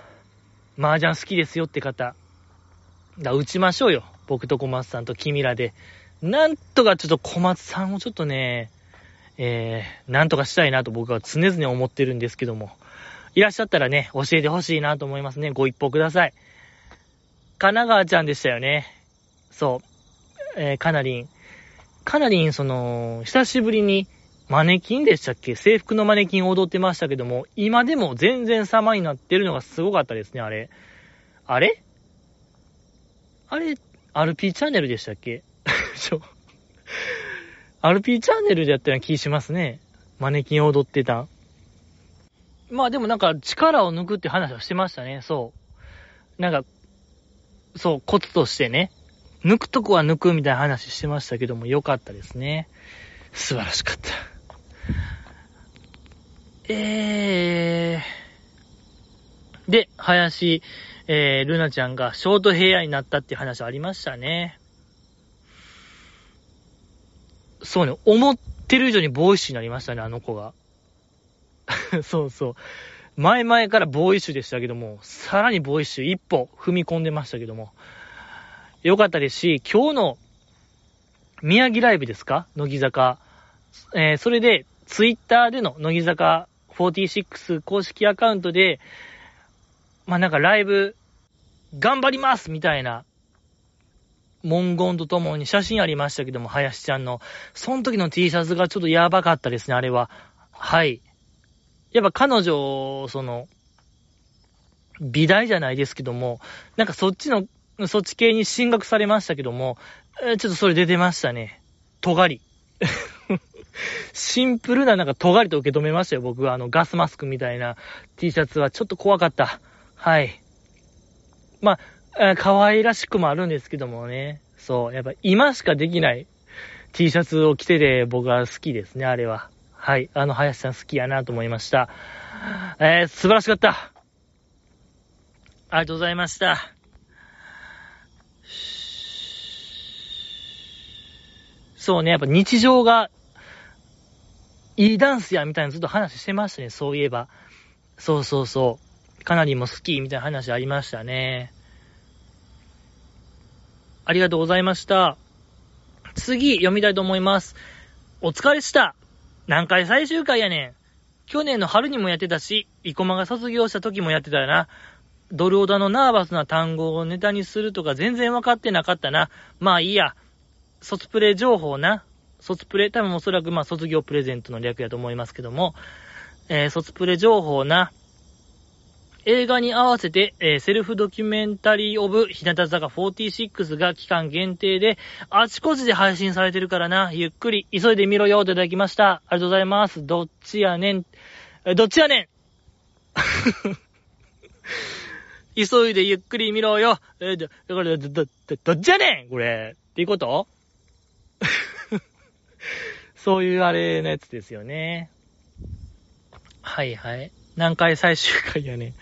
麻雀好きですよって方。だ、打ちましょうよ。僕と小松さんと君らで。なんとかちょっと小松さんをちょっとね、えー、なんとかしたいなと僕は常々思ってるんですけども。いらっしゃったらね、教えてほしいなと思いますね。ご一報ください。神奈川ちゃんでしたよね。そう。えー、かなりん。かなりん、その、久しぶりに、マネキンでしたっけ？制服のマネキン踊ってましたけども、今でも全然様になってるのがすごかったですね、あれ。あれ？あれ、RP チャンネルでしたっけ？[laughs] ちょ、RP チャンネルでやったような気しますね。マネキン踊ってた。まあでもなんか力を抜くって話をしてましたね、そう。なんか、そう、コツとしてね。抜くとこは抜くみたいな話してましたけども、良かったですね。素晴らしかった。えー。で、林、えー、ルナちゃんがショートヘアになったって話ありましたね。そうね、思ってる以上にボーイシュになりましたね、あの子が。[laughs] そうそう。前々からボーイッシュでしたけども、さらにボーイッシュ一歩踏み込んでましたけども、よかったですし、今日の宮城ライブですか？乃木坂。えー、それで、ツイッターでの乃木坂46公式アカウントで、まあ、なんかライブ、頑張りますみたいな、文言とともに写真ありましたけども、林ちゃんの。その時の T シャツがちょっとやばかったですね、あれは。はい。やっぱ彼女、その、美大じゃないですけども、なんかそっちの、そっち系に進学されましたけども、えー、ちょっとそれ出てましたね。尖り。[laughs] シンプルななんか尖りと受け止めましたよ、僕は。あの、ガスマスクみたいな T シャツはちょっと怖かった。はい。まあ、可愛らしくもあるんですけどもね。そう。やっぱ今しかできない T シャツを着てて僕は好きですね、あれは。はい。あの、林さん好きやなと思いました。えー、素晴らしかった。ありがとうございました。そうね、やっぱ日常がいいダンスやみたいなずっと話してましたね、そういえば。そうそうそう。かなりも好きみたいな話ありましたね。ありがとうございました。次、読みたいと思います。お疲れした。何回最終回やねん。去年の春にもやってたし、生駒が卒業した時もやってたよな。ドルオダのナーバスな単語をネタにするとか全然わかってなかったな。まあいいや。卒プレ情報な。卒プレ、多分おそらくまあ卒業プレゼントの略やと思いますけども、えー、卒プレ情報な。映画に合わせて、えー、セルフドキュメンタリーオブ日向坂46が期間限定で、あちこちで配信されてるからな、ゆっくり急いで見ろよと、いただきました。ありがとうございます。どっちやねん。え、どっちやねん [laughs] 急いでゆっくり見ろよ。えー、だから、ど、ど、どっちやねんこれ。っていうこと？[laughs] そういうあれのやつですよね。はいはい。何回最終回やねん。い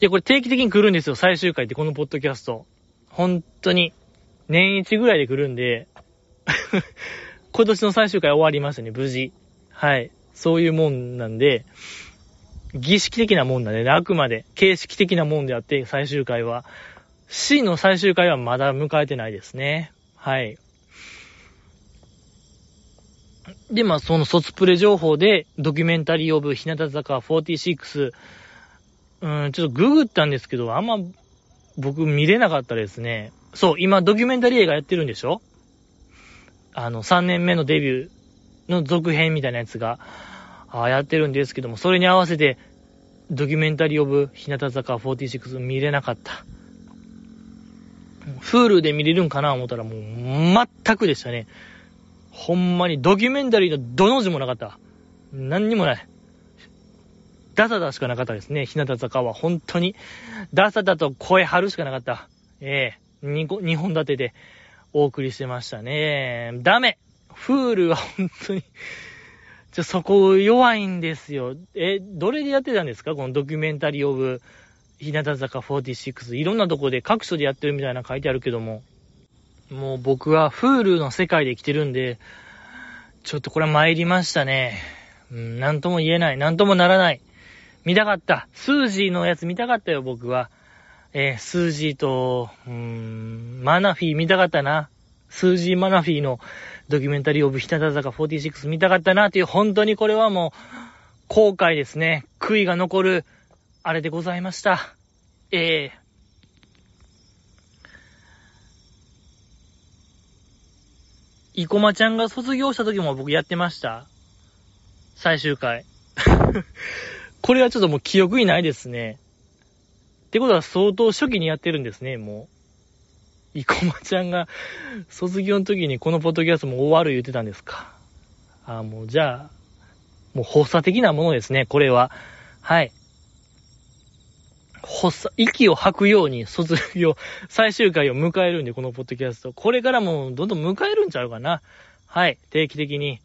や、これ定期的に来るんですよ、最終回ってこのポッドキャスト。本当に。年一ぐらいで来るんで、[laughs] 今年の最終回終わりましたね、無事。はい。そういうもんなんで、儀式的なもんなんで、ね、あくまで形式的なもんであって、最終回は。C の最終回はまだ迎えてないですね。はい。で、まあ、その卒プレ情報で、ドキュメンタリーオブ日向坂46、うん、ちょっとググったんですけど、あんま僕見れなかったですね。そう、今ドキュメンタリー映画やってるんでしょ？あの、3年目のデビューの続編みたいなやつが、あやってるんですけども、それに合わせて、ドキュメンタリーオブ日向坂46見れなかった。フールで見れるんかな思ったらもう全くでしたね。ほんまにドキュメンタリーのどの字もなかった。何にもない。ダサダしかなかったですね。日向坂は本当に。ダサダと声張るしかなかった。ええー、2本立てでお送りしてましたね。ダメフールは本当にちょ、そこ弱いんですよ。え、どれでやってたんですか？このドキュメンタリーオブ日向坂46。いろんなとこで各所でやってるみたいな書いてあるけども。もう僕はフールの世界で生きてるんで、ちょっとこれ参りましたね。うん、なんとも言えない。なんともならない。見たかった。スージーのやつ見たかったよ、僕は。えー、スージーと、うーん、マナフィー見たかったな。スージーマナフィーのドキュメンタリーオブ日向坂46見たかったなっていう、本当にこれはもう、後悔ですね。悔いが残る、あれでございました。ええー生駒ちゃんが卒業した時も僕やってました。最終回。[laughs] これはちょっともう記憶にないですね。ってことは相当初期にやってるんですね、もう。生駒ちゃんが卒業の時にこのポッドキャストも終わる言ってたんですか。ああ、もうじゃあ、もう発作的なものですね、これは。はい。発作、息を吐くように卒業、最終回を迎えるんで、このポッドキャスト。これからもどんどん迎えるんちゃうかな。はい、定期的に。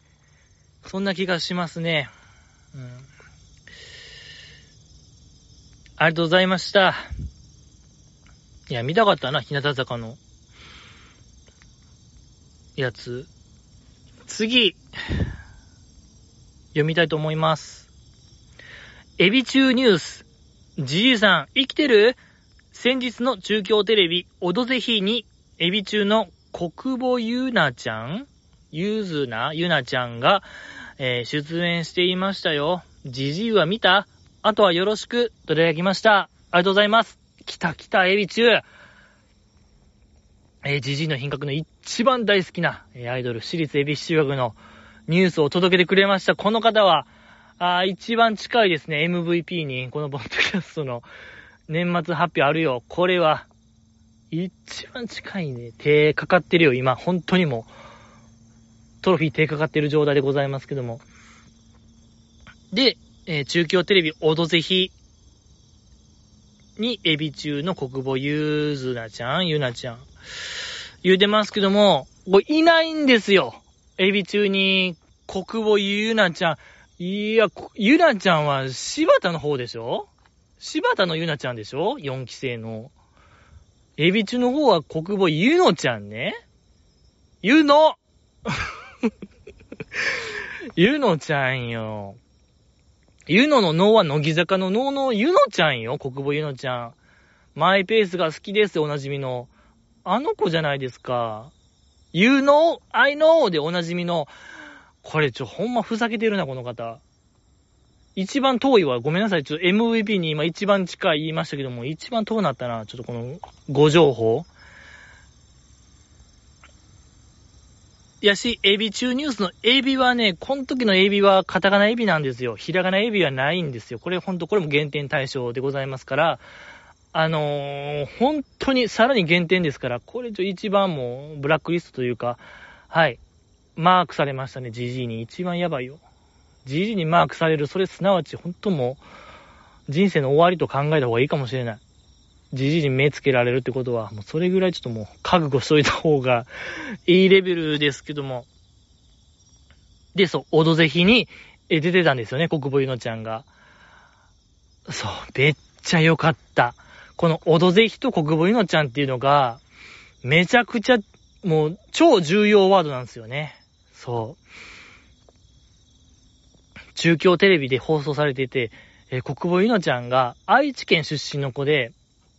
そんな気がしますね。うん。ありがとうございました。いや、見たかったな、日向坂の、やつ。次、読みたいと思います。エビ中ニュース。じじいさん、生きてる？先日の中京テレビ、オドぜひに、エビ中の国母ゆなちゃん？ゆずなゆなちゃんが、えー、出演していましたよ。じじいは見た？あとはよろしく、といただきました。ありがとうございます。来た来た、エビ中。えー、じじいの品格の一番大好きな、えー、アイドル、私立エビ中学のニュースを届けてくれました。この方は、あ一番近いですね、MVP に、このポッドキャストの年末発表あるよ。これは、一番近いね、手かかってるよ、今。本当にもう、トロフィー手かかってる状態でございますけども。で、えー、中京テレビ、オドぜひに、エビ中の国母ゆずなちゃん、ゆなちゃん、言うてますけども、これいないんですよ。エビ中に、国母ゆなちゃん、いや、ゆなちゃんは柴田の方でしょ？柴田のゆなちゃんでしょ ?4 期生の。エビチュの方は国母ゆのちゃんね。ゆのゆのちゃんよ。ゆのの脳は乃木坂の脳のゆのちゃんよ。国母ゆのちゃん。マイペースが好きです、おなじみの。あの子じゃないですか。You know, I know でおなじみのこれちょ、ほんまふざけてるな、この方。一番遠いわ。ごめんなさい。ちょっと MVP に今一番近い言いましたけども、一番遠なったな。ちょっとこの、ご情報。やし、エビ中ニュースのエビはね、この時のエビはカタカナエビなんですよ。ひらがなエビはないんですよ。これほんと、これも減点対象でございますから、あのー、本当にさらに減点ですから、これちょ一番もうブラックリストというか、はい、マークされましたね、GG に。一番やばいよ。GG にマークされる、それすなわち本当もう、人生の終わりと考えた方がいいかもしれない。じじに目つけられるってことは、もうそれぐらいちょっともう覚悟しといた方がいいレベルですけども。で、そう、オドぜひに出てたんですよね、国母ゆのちゃんが。そう、めっちゃ良かった。このオドぜひと国母ゆのちゃんっていうのが、めちゃくちゃ、もう超重要ワードなんですよね。そう。中京テレビで放送されてて、えー、国母ゆのちゃんが愛知県出身の子で、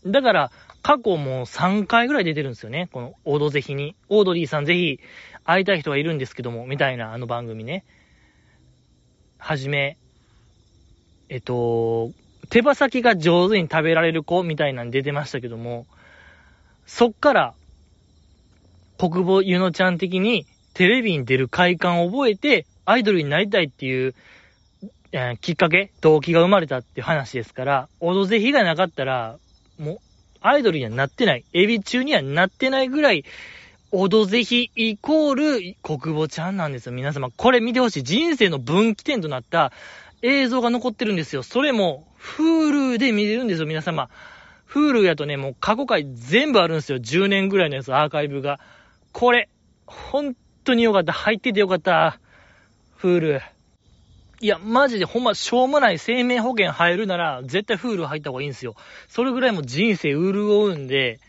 だから、過去も3回ぐらい出てるんですよね。このオードぜひに。オードリーさんぜひ会いたい人がいるんですけども、みたいなあの番組ね。はじめ、えっと、手羽先が上手に食べられる子みたいなの出てましたけども、そっから、国母ゆのちゃん的にテレビに出る快感を覚えて、アイドルになりたいっていう、えー、きっかけ、動機が生まれたっていう話ですから、オドぜひがなかったら、もう、アイドルにはなってない。エビ中にはなってないぐらい、オドぜひイコール国母ちゃんなんですよ。皆様、これ見てほしい。人生の分岐点となった映像が残ってるんですよ。それも、Hulu で見れるんですよ、皆様。Hulu やとね、もう過去回全部あるんですよ。10年ぐらいのやつ、アーカイブが。これ、本当によかった。入っててよかった。Hulu。いや、マジでほんま、しょうもない生命保険入るなら、絶対フール入った方がいいんですよ。それぐらいも人生潤うんで、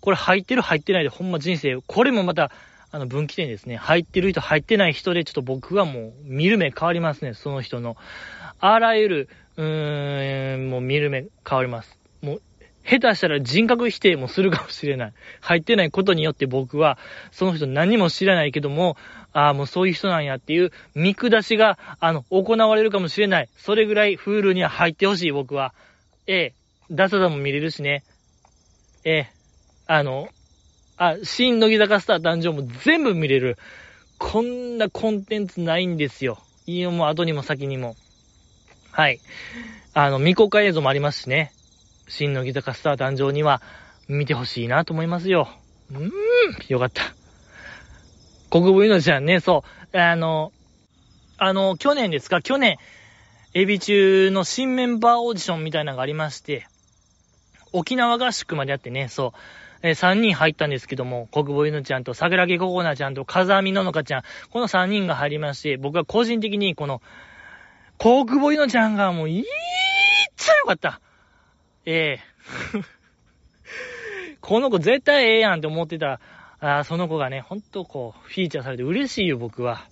これ入ってる入ってないでほんま人生、これもまた、あの、分岐点ですね。入ってる人、入ってない人で、ちょっと僕はもう、見る目変わりますね、その人の。あらゆる、うーん、もう見る目変わります。もう、下手したら人格否定もするかもしれない。入ってないことによって僕は、その人何も知らないけども、ああ、もうそういう人なんやっていう見下しが、あの、行われるかもしれない。それぐらいフールには入ってほしい、僕は。ええ、ダサダも見れるしね。ええ、あの、あ、新乃木坂スター誕生も全部見れる。こんなコンテンツないんですよ。いいよ、もう後にも先にも。はい。あの、未公開映像もありますしね。新乃木坂スター誕生には見てほしいなと思いますよ。うーん、よかった。国分のちゃんね、そう、あの、あの、去年ですか、去年、エビ中の新メンバーオーディションみたいなのがありまして、沖縄合宿まであってね、そう、えー、3人入ったんですけども、国母ゆのちゃんと桜木ココナちゃんと風見ののかちゃん、この3人が入りまして、僕は個人的にこの、国母ゆのちゃんがもう、いーっちゃよかった。ええ、[laughs] この子絶対ええやんって思ってたあその子がね、ほんとこう、フィーチャーされて嬉しいよ、僕は。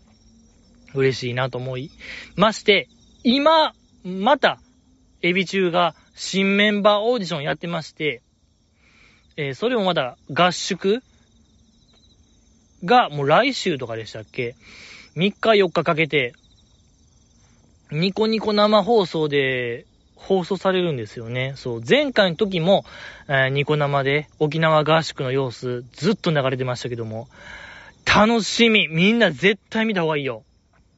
嬉しいなと思いまして、今、また、エビ中が新メンバーオーディションやってまして、えー、それもまだ合宿がもう来週とかでしたっけ ?3 日4日かけて、ニコニコ生放送で放送されるんですよね。そう、前回の時も、えー、ニコ生で沖縄合宿の様子ずっと流れてましたけども、楽しみみんな絶対見た方がいいよ。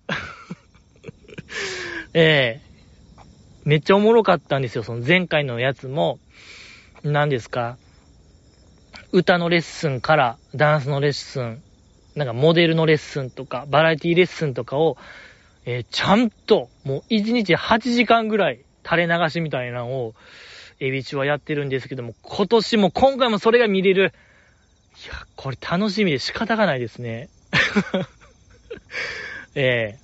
[laughs] ええー、めっちゃおもろかったんですよ。その前回のやつも、何ですか？歌のレッスンからダンスのレッスン、なんかモデルのレッスンとか、バラエティレッスンとかを、えー、ちゃんと、もう1日8時間ぐらい垂れ流しみたいなのを、エビチはやってるんですけども、今年も今回もそれが見れる。いや、これ楽しみで仕方がないですね。[laughs] ええ。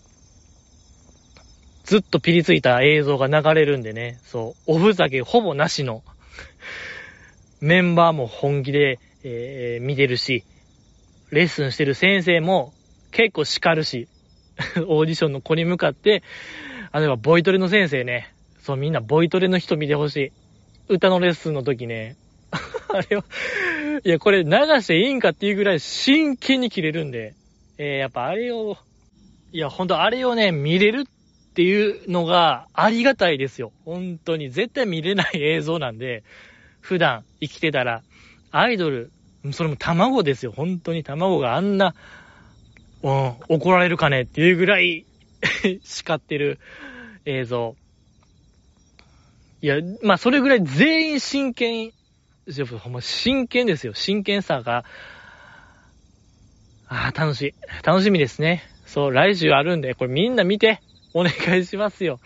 ー、ずっとピリついた映像が流れるんでね、そう、おふざけほぼなしの。メンバーも本気で、えー、見てるし、レッスンしてる先生も結構叱るし、[laughs] オーディションの子に向かって、あの、ボイトレの先生ね、そう、みんなボイトレの人見てほしい。歌のレッスンの時ね。[laughs] あれは、いや、これ流していいんかっていうぐらい真剣に切れるんで、えー、やっぱあれを、いや、ほんとあれをね、見れるっていうのがありがたいですよ。本当に。絶対見れない映像なんで、普段生きてたら、アイドル、それも卵ですよ。本当に卵があんな、うん、怒られるかねっていうぐらい [laughs] 叱ってる映像。いや、まあ、それぐらい全員真剣、ほんま真剣ですよ。真剣さが。ああ、楽しい。楽しみですね。そう、来週あるんで、これみんな見て。お願いしますよ。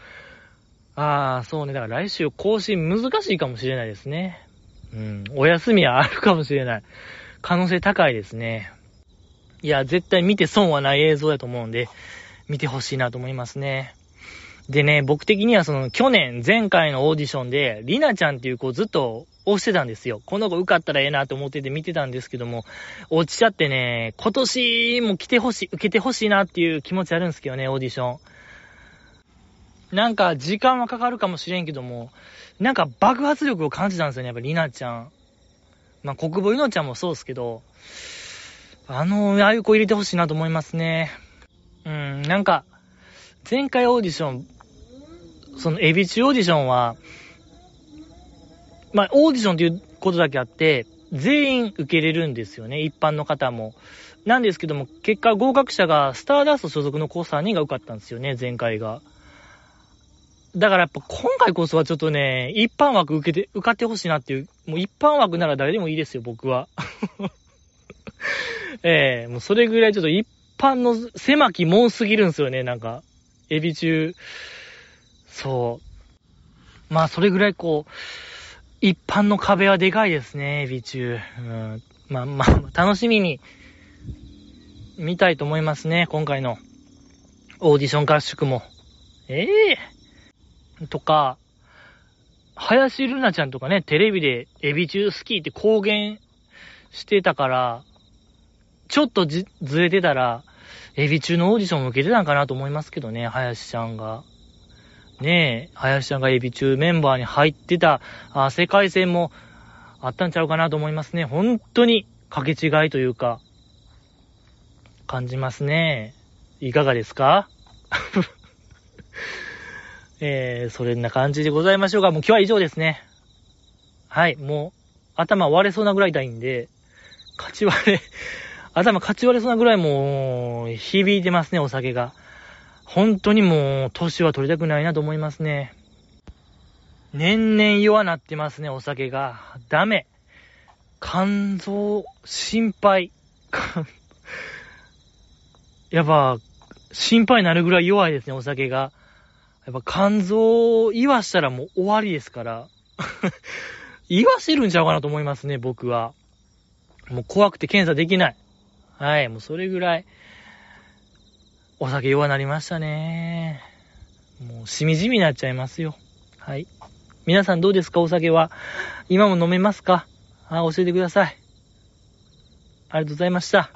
ああ、そうね。だから来週更新難しいかもしれないですね。うん。お休みはあるかもしれない。可能性高いですね。いや、絶対見て損はない映像だと思うんで、見てほしいなと思いますね。でね、僕的にはその去年、前回のオーディションで、リナちゃんっていう子をずっと押してたんですよ。この子受かったらええなと思ってて見てたんですけども、落ちちゃってね、今年も来てほしい、受けてほしいなっていう気持ちあるんですけどね、オーディション。なんか時間はかかるかもしれんけども、なんか爆発力を感じたんですよね、やっぱりリナちゃん。まあ、国母ゆのちゃんもそうですけど、あの、ああいう子入れてほしいなと思いますね。うん、なんか、前回オーディション、そのエビチオーディションは、まあ、オーディションっていうことだけあって、全員受けれるんですよね、一般の方も。なんですけども、結果合格者がスターダスト所属の子3人が受かったんですよね、前回が。だからやっぱ今回こそはちょっとね、一般枠受けて、受かってほしいなっていう、もう一般枠なら誰でもいいですよ、僕は。[laughs] ええー、もうそれぐらいちょっと一般の狭き門すぎるんですよね、なんか。エビ中。そう。まあそれぐらいこう、一般の壁はでかいですね、エビ中。うん。まあ [laughs] まあ、楽しみに見たいと思いますね、今回のオーディション合宿も。ええーとか、林ルナちゃんとかね、テレビでエビ中好きって公言してたから、ちょっとずれてたら、エビ中のオーディションを受けてたんかなと思いますけどね、林ちゃんが。ねえ、林ちゃんがエビ中メンバーに入ってた、あ世界戦もあったんちゃうかなと思いますね。本当に掛け違いというか、感じますね。いかがですか？[laughs] えー、それんな感じでございましょうか。もう今日は以上ですね。はい、もう、頭割れそうなぐらい痛いんで、勝ち割れ、頭勝ち割れそうなぐらいもう、響いてますね、お酒が。本当にもう、年は取りたくないなと思いますね。年々弱なってますね、お酒が。ダメ。肝臓、心配。[laughs] やっぱ、心配になるぐらい弱いですね、お酒が。やっぱ肝臓言わしたらもう終わりですから。[laughs] 言わせるんちゃうかなと思いますね、僕は。もう怖くて検査できない。はい、もうそれぐらい、お酒弱なりましたね。もうしみじみになっちゃいますよ。はい。皆さんどうですか？お酒は。今も飲めますか？あ、教えてください。ありがとうございました。